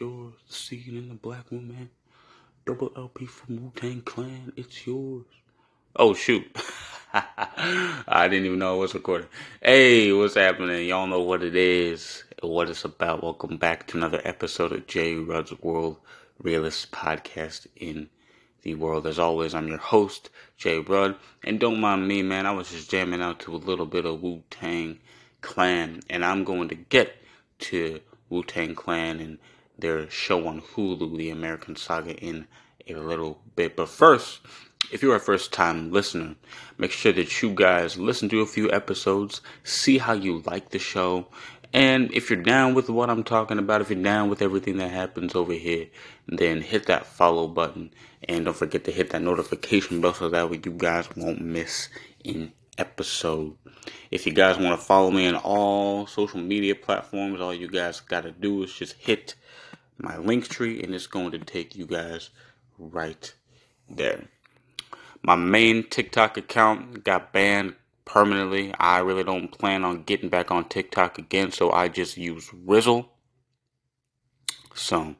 yours. The seed in the black woman. Double LP from Wu Tang Clan. It's yours. Oh shoot. I didn't even know it was recording. Hey, what's happening? Y'all know what it is, what it's about. Welcome back to another episode of J. Rudd's World Realist Podcast in the world. As always, I'm your host, Jay Rudd. And don't mind me, man. I was just jamming out to a little bit of Wu Tang Clan. And I'm going to get to Wu Tang Clan and their show on Hulu, The American Saga, in a little bit. But first, if you're a first time listener, make sure that you guys listen to a few episodes, see how you like the show, and if you're down with what I'm talking about, if you're down with everything that happens over here, then hit that follow button and don't forget to hit that notification bell so that way you guys won't miss an episode. If you guys want to follow me on all social media platforms, all you guys got to do is just hit my link tree and it's going to take you guys right there. My main TikTok account got banned permanently. I really don't plan on getting back on TikTok again, so I just use Rizzle. So,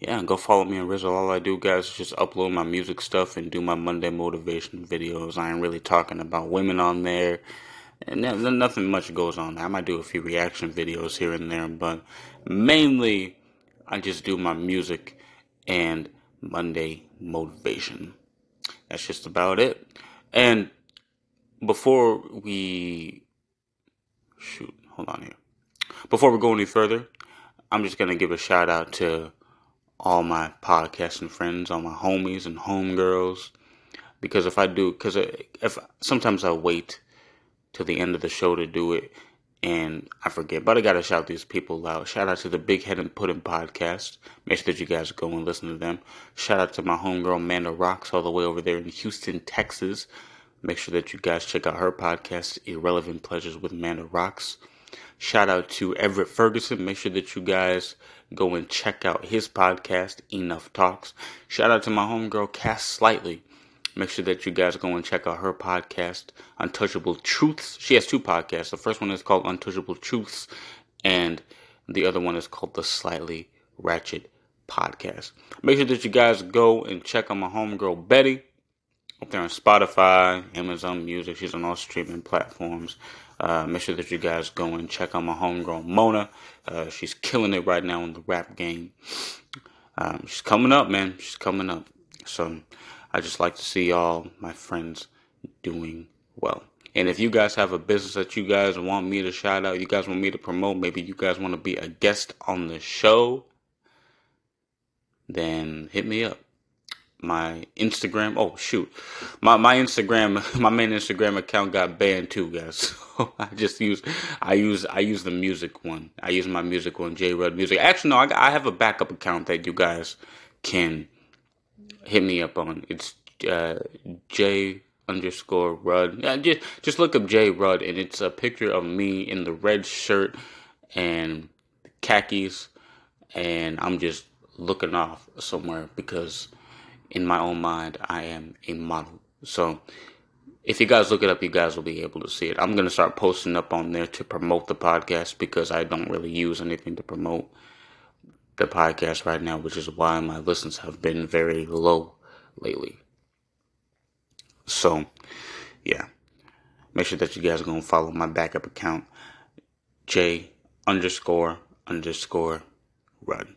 yeah, go follow me on Rizzle. All I do, guys, is just upload my music stuff and do my Monday motivation videos. I ain't really talking about women on there. And nothing much goes on. I might do a few reaction videos here and there, but mainly I just do my music and Monday motivation. That's just about it. And before we shoot, hold on here. Before we go any further, I'm just gonna give a shout out to all my podcasting friends, all my homies and homegirls, because if I do, because uh, if sometimes I wait till the end of the show to do it, and I forget, but I gotta shout these people out. Shout out to the Big Head and Pudding podcast. Make sure that you guys go and listen to them. Shout out to my homegirl Amanda Rocks all the way over there in Houston, Texas. Make sure that you guys check out her podcast, Irrelevant Pleasures with Amanda Rocks. Shout out to Everett Ferguson. Make sure that you guys go and check out his podcast, Enough Talks. Shout out to my homegirl, Cass Slightly. Make sure that you guys go and check out her podcast, Untouchable Truths. She has two podcasts. The first one is called Untouchable Truths, and the other one is called The Slightly Ratchet Podcast. Make sure that you guys go and check out my homegirl, Betty up there on Spotify, Amazon Music. She's on all streaming platforms. Uh, make sure that you guys go and check out my homegrown Mona. Uh, she's killing it right now in the rap game. Um, she's coming up, man. She's coming up. So I just like to see all my friends doing well. And if you guys have a business that you guys want me to shout out, you guys want me to promote, maybe you guys want to be a guest on the show, then hit me up my Instagram. Oh shoot, my my Instagram, my main Instagram account got banned too, guys. So I just use, I use, I use the music one. I use my music one, J Red Music. Actually, no, I, I have a backup account that you guys can hit me up on. It's uh, J underscore Rudd. Yeah, just just look up J Rudd, and it's a picture of me in the red shirt and khakis, and I'm just looking off somewhere because in my own mind, I am a model. So if you guys look it up, you guys will be able to see it. I'm to start posting up on there to promote the podcast because I don't really use anything to promote the podcast right now, which is why my listens have been very low lately. So, yeah. Make sure that you guys are going to follow my backup account, J underscore underscore run.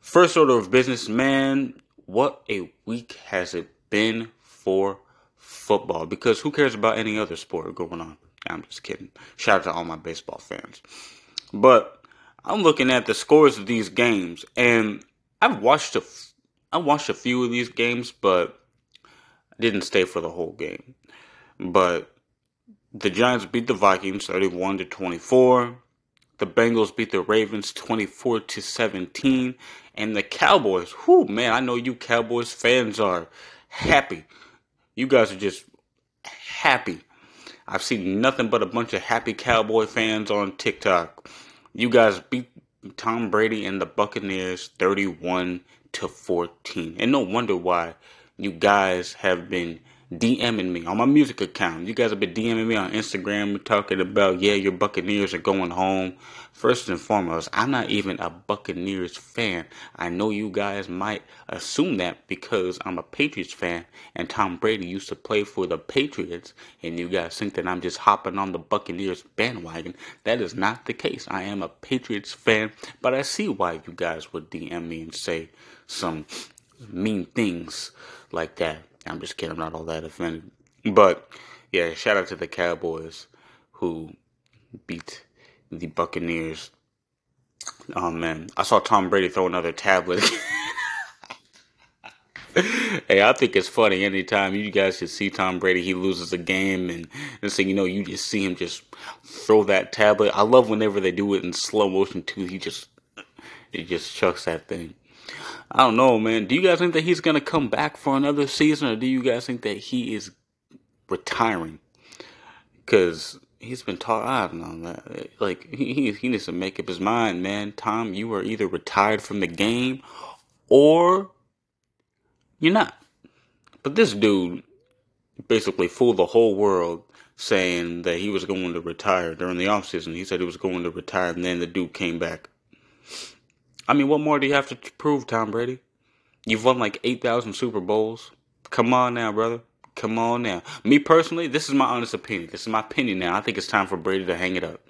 First order of business, man what a week has it been for football? Because who cares about any other sport going on? I'm just kidding. Shout out to all my baseball fans. But I'm looking at the scores of these games, and I've watched a, I watched a few of these games, but I didn't stay for the whole game. But the Giants beat the Vikings 31 to 24. The Bengals beat the Ravens 24 to 17. And the Cowboys, whoo, man, I know you Cowboys fans are happy. You guys are just happy. I've seen nothing but a bunch of happy Cowboy fans on TikTok. You guys beat Tom Brady and the Buccaneers 31 to 14. And no wonder why you guys have been DMing me on my music account. You guys have been DMing me on Instagram talking about, yeah, your Buccaneers are going home. First and foremost, I'm not even a Buccaneers fan. I know you guys might assume that because I'm a Patriots fan and Tom Brady used to play for the Patriots, and you guys think that I'm just hopping on the Buccaneers bandwagon. That is not the case. I am a Patriots fan, but I see why you guys would DM me and say some mean things like that. I'm just kidding. I'm not all that offended. But yeah, shout out to the Cowboys who beat the Buccaneers. Oh man, I saw Tom Brady throw another tablet. hey, I think it's funny anytime you guys see Tom Brady, he loses a game, and next thing you know, you just see him just throw that tablet. I love whenever they do it in slow motion too. He just he just chucks that thing. I don't know, man. Do you guys think that he's gonna come back for another season, or do you guys think that he is retiring? Because he's been taught. I don't know. Like he he needs to make up his mind, man. Tom, you are either retired from the game, or you're not. But this dude basically fooled the whole world saying that he was going to retire during the offseason. He said he was going to retire, and then the dude came back. I mean, what more do you have to prove, Tom Brady? You've won like 8,000 Super Bowls. Come on now, brother. Come on now. Me personally, this is my honest opinion. This is my opinion now. I think it's time for Brady to hang it up.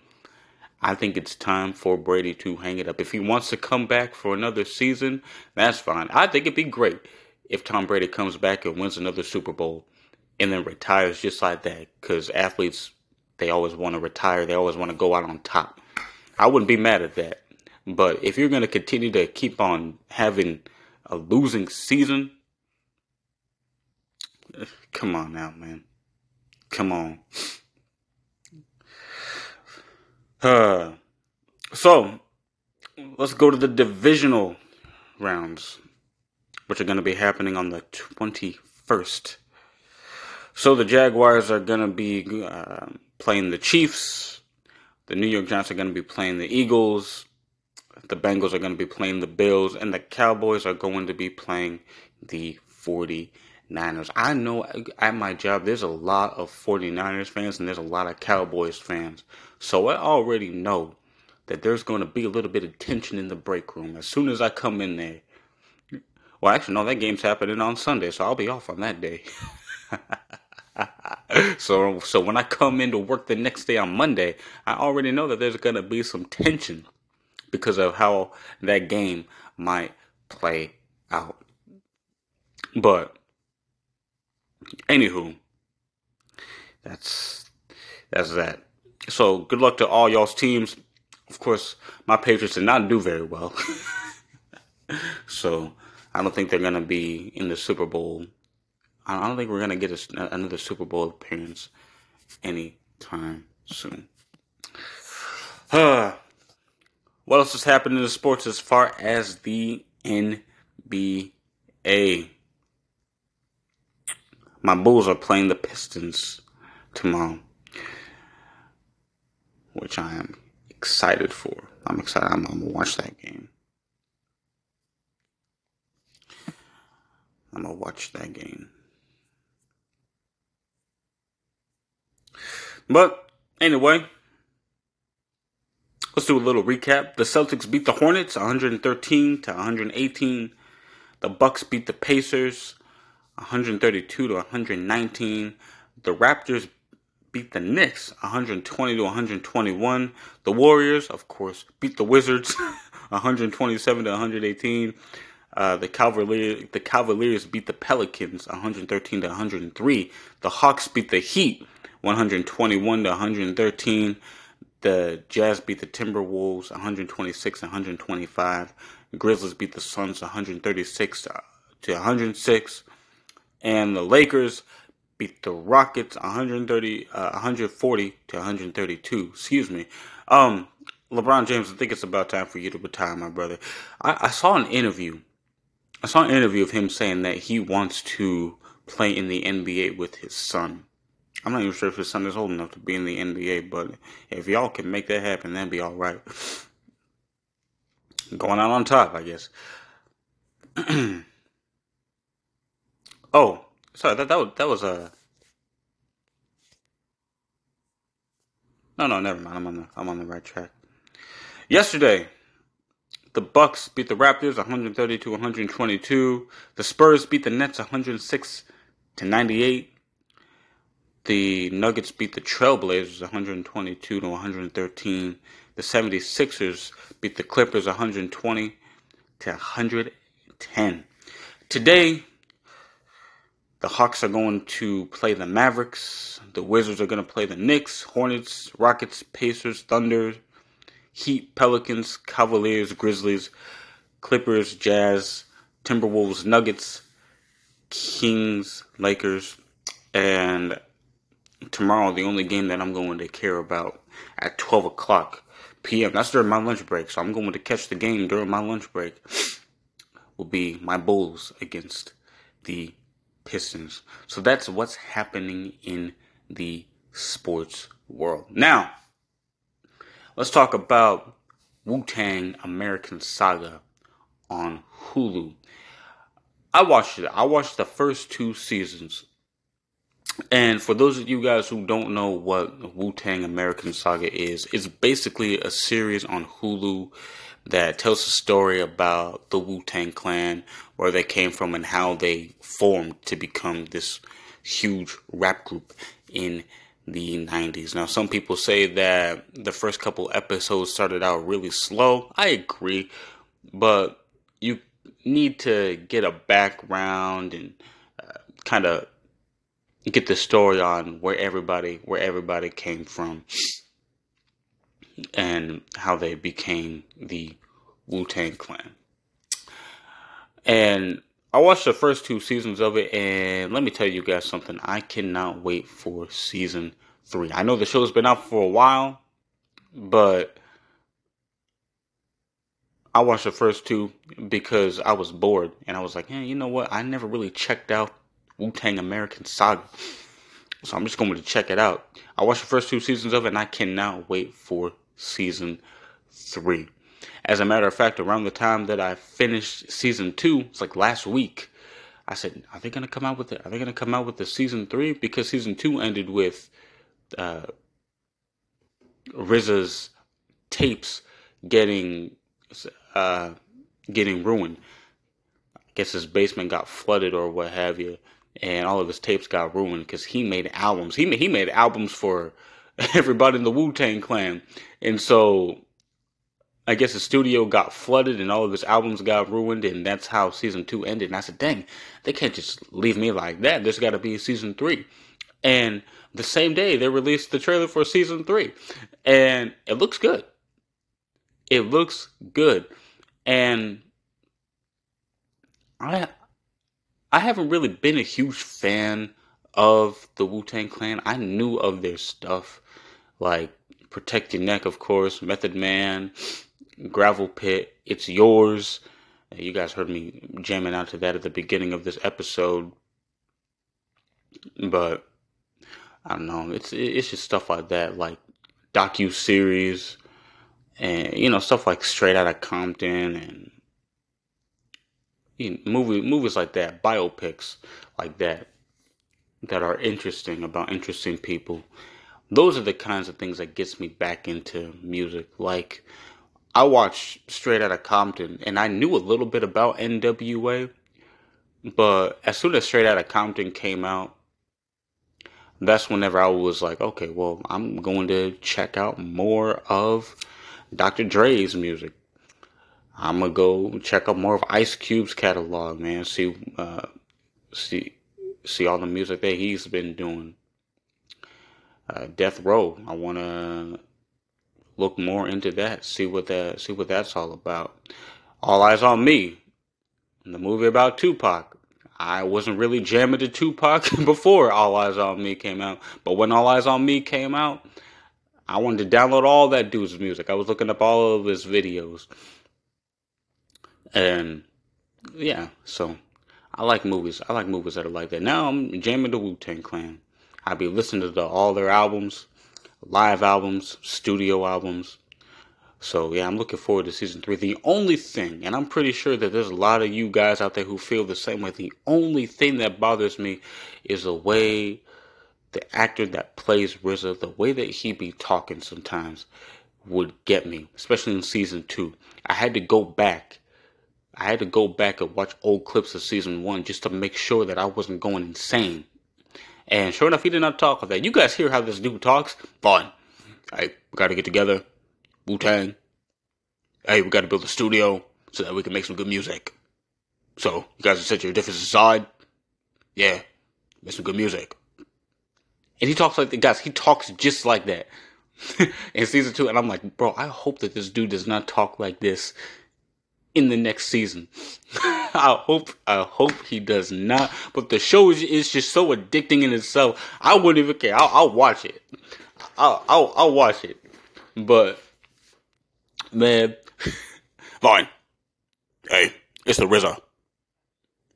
I think it's time for Brady to hang it up. If he wants to come back for another season, that's fine. I think it'd be great if Tom Brady comes back and wins another Super Bowl and then retires just like that. Because athletes, they always want to retire, they always want to go out on top. I wouldn't be mad at that. But if you're going to continue to keep on having a losing season, come on now, man. Come on. Uh, so, let's go to the divisional rounds, which are going to be happening on the 21st. So, the Jaguars are going to be uh, playing the Chiefs. The New York Giants are going to be playing the Eagles the Bengals are going to be playing the Bills, and the Cowboys are going to be playing the 49ers. I know at my job there's a lot of 49ers fans and there's a lot of Cowboys fans. So I already know that there's going to be a little bit of tension in the break room as soon as I come in there. Well, actually, no, that game's happening on Sunday, so I'll be off on that day. so, so when I come in to work the next day on Monday, I already know that there's going to be some tension because of how that game might play out. But anywho, that's that's that. So good luck to all y'all's teams. Of course, my Patriots did not do very well. so I don't think they're gonna be in the Super Bowl. I don't think we're gonna get a, another Super Bowl appearance anytime soon. Uh, what else is happening in the sports as far as the NBA? My Bulls are playing the Pistons tomorrow, which I am excited for. I'm excited. I'm, I'm gonna watch that game. I'm gonna watch that game. But anyway, Let's do a little recap. The Celtics beat the Hornets 113 to 118. The Bucks beat the Pacers 132 to 119. The Raptors beat the Knicks 120 to 121. The Warriors, of course, beat the Wizards 127 to 118. Uh, the Cavaliers, the Cavaliers beat the Pelicans 113 to 103. The Hawks beat the Heat 121 to 113. The Jazz beat the Timberwolves 126 125. Grizzlies beat the Suns 136 to 106. And the Lakers beat the Rockets 130 uh, 140 to 132. Excuse me. Um LeBron James, I think it's about time for you to retire, my brother. I, I saw an interview. I saw an interview of him saying that he wants to play in the NBA with his son. I'm not even sure if his son is old enough to be in the NBA, but if y'all can make that happen, that'd be all right. Going out on top, I guess. oh, sorry that that was that was a. No, no, never mind. I'm on the I'm on the right track. Yesterday, the Bucks beat the Raptors 130 to 122. The Spurs beat the Nets 106 to 98. The Nuggets beat the Trailblazers 122 to 113. The 76ers beat the Clippers 120 to 110. Today, the Hawks are going to play the Mavericks. The Wizards are going to play the Knicks, Hornets, Rockets, Pacers, Thunder, Heat, Pelicans, Cavaliers, Grizzlies, Clippers, Jazz, Timberwolves, Nuggets, Kings, Lakers, and tomorrow the only game that I'm going to care about at 12 o'clock p.m. That's during my lunch break, so I'm going to catch the game during my lunch break. Will be my Bulls against the Pistons. So that's what's happening in the sports world. Now, let's talk about Wu Tang American Saga on Hulu. I watched it. I watched the first two seasons and for those of you guys who don't know what Wu Tang American Saga is, it's basically a series on Hulu that tells a story about the Wu Tang Clan, where they came from, and how they formed to become this huge rap group in the 90s. Now, some people say that the first couple episodes started out really slow. I agree, but you need to get a background and uh, kind of get the story on where everybody where everybody came from and how they became the Wu Tang Clan. And I watched the first two seasons of it, and let me tell you guys something. I cannot wait for season three. I know the show's been out for a while, but I watched the first two because I was bored, and I was like, hey, you know what? I never really checked out Wu Tang American Saga. So I'm just going to check it out. I watched the first two seasons of it and I cannot wait for season three. As a matter of fact, around the time that I finished season two, it's like last week, I said, "Are they gonna come out with it? Are they gonna come out with the season three? Because season two ended with uh, RZA's tapes getting uh, getting ruined. I guess his basement got flooded or what have you, and all of his tapes got ruined because he made albums. He made, he made albums for everybody in the Wu Tang Clan, and so I guess the studio got flooded and all of his albums got ruined, and that's how season two ended. And I said, "Dang, they can't just leave me like that. There's got to be season three. And the same day they released the trailer for season three, and it looks good. It looks good, and I I haven't really been a huge fan of the Wu Tang Clan. I knew of their stuff, like Protect Your Neck, of course, Method Man, Gravel Pit, It's Yours. You guys heard me jamming out to that at the beginning of this episode, but I don't know. It's it's just stuff like that, like docu series, and you know stuff like Straight Outta Compton and you know, movie movies like that, biopics like that, that are interesting about interesting people. Those are the kinds of things that gets me back into music. Like I watched Straight Outta Compton, and I knew a little bit about N.W.A. But as soon as Straight Outta Compton came out, that's whenever I was like, okay, well, I'm going to check out more of Dr. Dre's music. I'm gonna go check out more of Ice Cube's catalog, man. See, uh, see, see all the music that he's been doing. Uh, Death Row. I want to look more into that. See what that. See what that's all about. All Eyez on Me, the movie about Tupac. I wasn't really jamming to Tupac before All Eyez on Me came out, but when All Eyez on Me came out, I wanted to download all that dude's music. I was looking up all of his videos. And yeah, so I like movies. I like movies that are like that. Now I'm jamming the Wu Tang Clan. I be listening to all their albums, live albums, studio albums. So yeah, I'm looking forward to season three. The only thing, and I'm pretty sure that there's a lot of you guys out there who feel the same way. The only thing that bothers me is the way the actor that plays RZA, the way that he be talking sometimes would get me, especially in season two. I had to go back. I had to go back and watch old clips of season one just to make sure that I wasn't going insane. And sure enough, he did not talk like that. You guys hear how this dude talks? Fine. Hey, we gotta get together. Wu Tang. Hey, we gotta build a studio so that we can make some good music. So, you guys have set your differences aside. Yeah, make some good music. And he talks like the guys, he talks just like that in season two. And I'm like, bro, I hope that this dude does not talk like this in the next season. I hope, I hope he does not. But the show is, is just so addicting in itself. I wouldn't even care. I'll, I'll watch it. I'll, I'll, I'll watch it. But, man, fine. Hey, it's the RZA.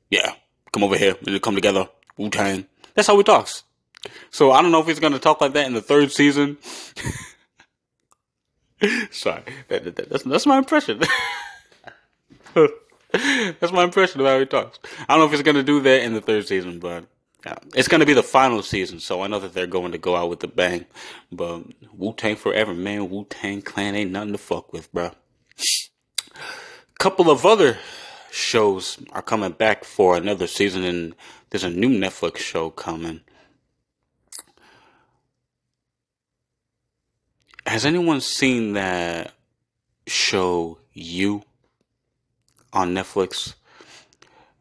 Yeah, come over here. We'll come together. Wu Tang. That's how he talks. So I don't know if he's gonna talk like that in the third season. Sorry, that, that, that's that's my impression. that's my impression of how he talks. I don't know if he's gonna do that in the third season, but yeah. it's gonna be the final season, so I know that they're going to go out with a bang. But Wu Tang forever, man. Wu Tang Clan ain't nothing to fuck with, bro. Couple of other shows are coming back for another season, and there's a new Netflix show coming. Has anyone seen that show You on Netflix?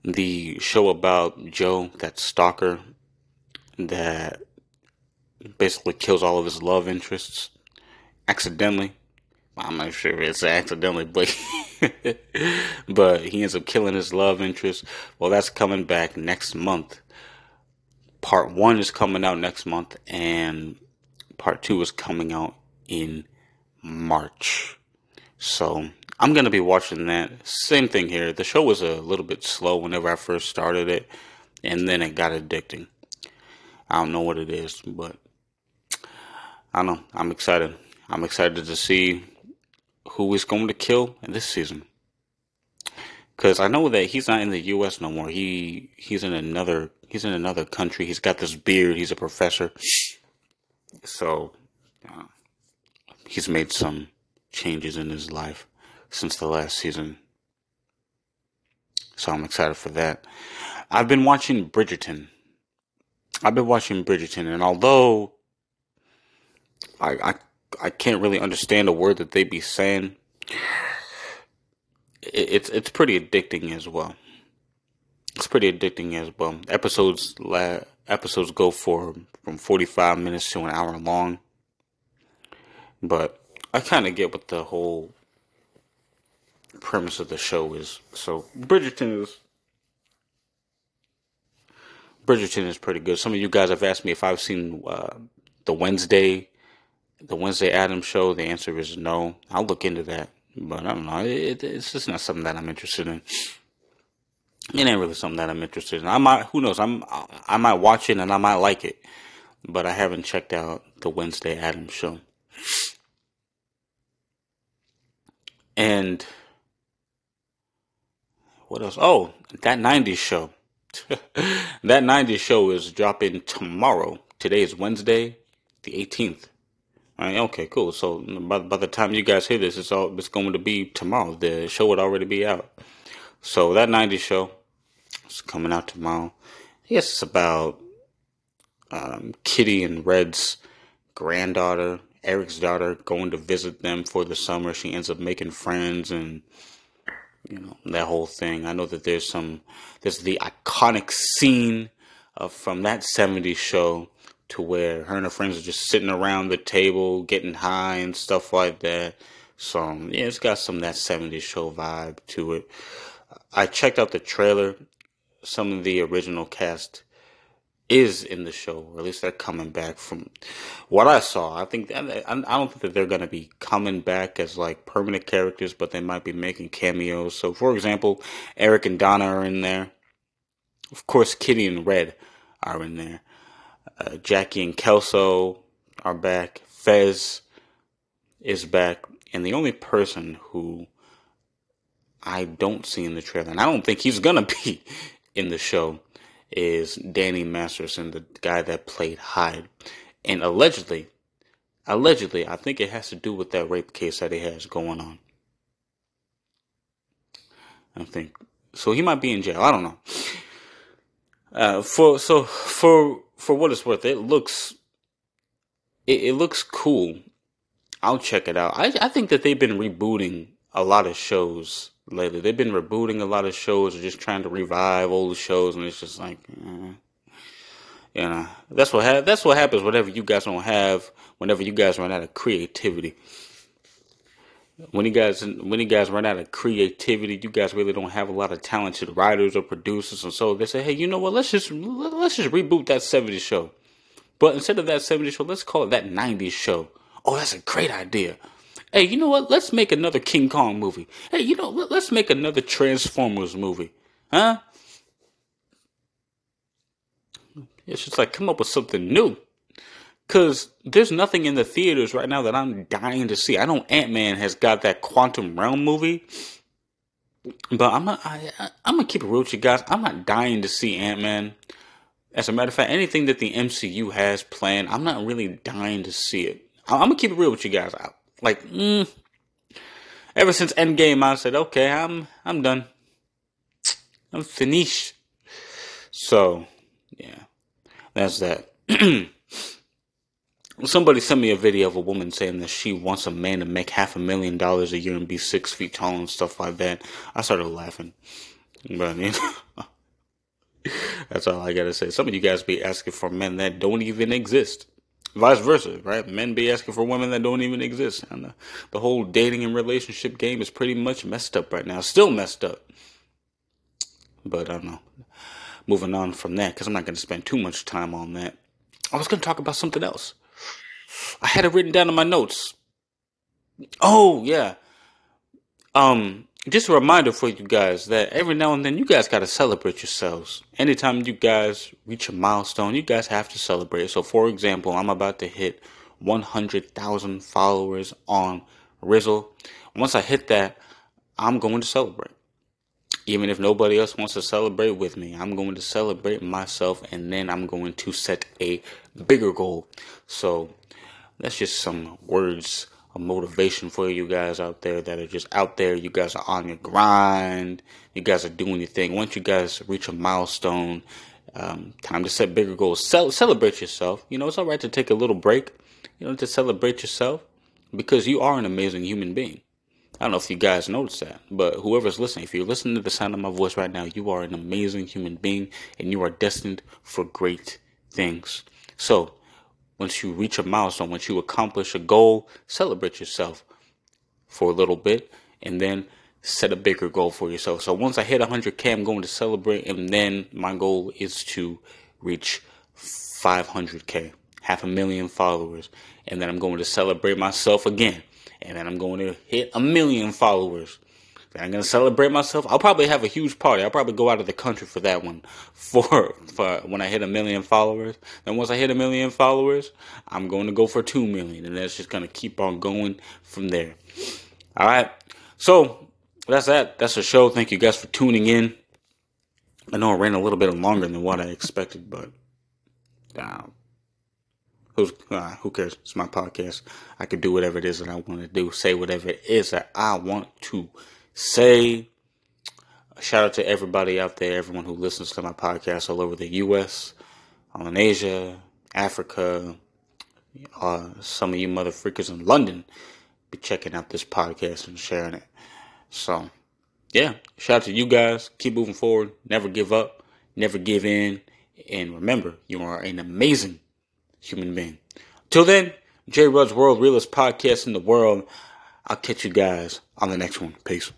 The show about Joe, that stalker that basically kills all of his love interests accidentally. I'm not sure if it's accidentally, but but he ends up killing his love interest. Well, that's coming back next month. Part one is coming out next month, and part two is coming out in March. So I'm gonna be watching that. Same thing here. The show was a little bit slow whenever I first started it, and then it got addicting. I don't know what it is, but I don't know. I'm excited. I'm excited to see who is going to kill in this season. Cause I know that he's not in the U.S. no more. He he's in another he's in another country. He's got this beard. He's a professor. So uh, he's made some changes in his life since the last season. So I'm excited for that. I've been watching Bridgerton. I've been watching Bridgerton, and although I I, I can't really understand a word that they be saying, it, it's it's pretty addicting as well. It's pretty addicting as well. Episodes la- episodes go for from 45 minutes to an hour long. But I kind of get what the whole premise of the show is. So Bridgerton is Bridgerton is pretty good. Some of you guys have asked me if I've seen uh, the Wednesday, the Wednesday Adam show. The answer is no. I'll look into that, but I don't know. It, it's just not something that I'm interested in. It ain't really something that I'm interested in. I might, who knows? I'm, I might watch it and I might like it, but I haven't checked out the Wednesday Adam show. And what else? Oh, that 90s show. that 90s show is dropping tomorrow. Today is Wednesday, the 18th. All right, okay, cool. So by, by the time you guys hear this, it's all it's going to be tomorrow. The show would already be out. So that 90s show is coming out tomorrow. Yes, it's about um, Kitty and Red's granddaughter Eric's daughter going to visit them for the summer. She ends up making friends and you know that whole thing. I know that there's some there's the iconic scene from that 70s show to where her and her friends are just sitting around the table getting high and stuff like that. So um, yeah, it's got some that 70s show vibe to it. I checked out the trailer. Some of the original cast is in the show, or at least they're coming back from what I saw. I think I don't think that they're going to be coming back as like permanent characters, but they might be making cameos. So, for example, Eric and Donna are in there. Of course, Kitty and Red are in there. Uh, Jackie and Kelso are back. Fez is back. And the only person who I don't see in the trailer, and I don't think he's gonna be in the show, is Danny Masterson, the guy that played Hyde. And allegedly, allegedly, I think it has to do with that rape case that he has going on. I think so. He might be in jail. I don't know. Uh, for so for for what it's worth, it looks it, it looks cool. I'll check it out. I I think that they've been rebooting a lot of shows lately. They've been rebooting a lot of shows or just trying to revive old shows, and it's just like, eh. you know, that's what ha- that's what happens whenever you guys don't have, whenever you guys run out of creativity. When you guys when you guys run out of creativity, you guys really don't have a lot of talented writers or producers, and so they say, hey, you know what? Let's just let's just reboot that '70s show. But instead of that '70s show, let's call it that '90s show. Oh, that's a great idea. Hey, you know what? Let's make another King Kong movie. Hey, you know, let's make another Transformers movie. Huh? It's just like come up with something new. Cause there's nothing in the theaters right now that I'm dying to see. I know Ant Man has got that Quantum Realm movie, but I'm. I, I, I'm gonna keep it real with you guys. I'm not dying to see Ant Man. As a matter of fact, anything that the MCU has planned, I'm not really dying to see it. I'm gonna keep it real with you guys. I, like, mm, ever since Endgame, I said, okay, I'm I'm done. I'm finished. So, yeah, that's that. Somebody sent me a video of a woman saying that she wants a man to make half a million dollars a year and be six feet tall and stuff like that. I started laughing. But, you know, that's all I gotta say. Some of you guys be asking for men that don't even exist vice versa, right? Men be asking for women that don't even exist, and the, the whole dating and relationship game is pretty much messed up right now. Still messed up, but I don't know. Moving on from that, because I'm not going to spend too much time on that. I was going to talk about something else. I had it written down in my notes. Oh yeah. Um, just a reminder for you guys that every now and then you guys got to celebrate yourselves. Anytime you guys reach a milestone, you guys have to celebrate. So, for example, I'm about to hit 100,000 followers on Rizzle. Once I hit that, I'm going to celebrate. Even if nobody else wants to celebrate with me, I'm going to celebrate myself and then I'm going to set a bigger goal. So, that's just some words a motivation for you guys out there that are just out there. You guys are on your grind. You guys are doing your thing. Once you guys reach a milestone, um, time to set bigger goals. Cel- celebrate yourself. You know, it's all right to take a little break, you know, to celebrate yourself because you are an amazing human being. I don't know if you guys noticed that, but whoever's listening, if you're listening to the sound of my voice right now, you are an amazing human being and you are destined for great things. So, once you reach a milestone, once you accomplish a goal, celebrate yourself for a little bit and then set a bigger goal for yourself. So once I hit 100K, I'm going to celebrate, and then my goal is to reach 500K, half a million followers, and then I'm going to celebrate myself again, and then I'm going to hit a million followers. I'm gonna celebrate myself. I'll probably have a huge party. I'll probably go out of the country for that one. For for when I hit a million followers. Then once I hit a million followers, I'm going to go for two million, and that's just gonna keep on going from there. All right. So that's that. That's the show. Thank you guys for tuning in. I know it ran a little bit longer than what I expected, but uh, who's uh, who cares? It's my podcast. I can do whatever it is that I want to do. Say whatever it is that I want to say. a Shout out to everybody out there, everyone who listens to my podcast all over the U.S., all in Asia, Africa, uh, some of you mother freakers in London be checking out this podcast and sharing it. So, yeah, shout out to you guys. Keep moving forward. Never give up. Never give in. And remember, you are an amazing human being. Till then, J Rud's World, realest podcast in the world. I'll catch you guys on the next one. Peace.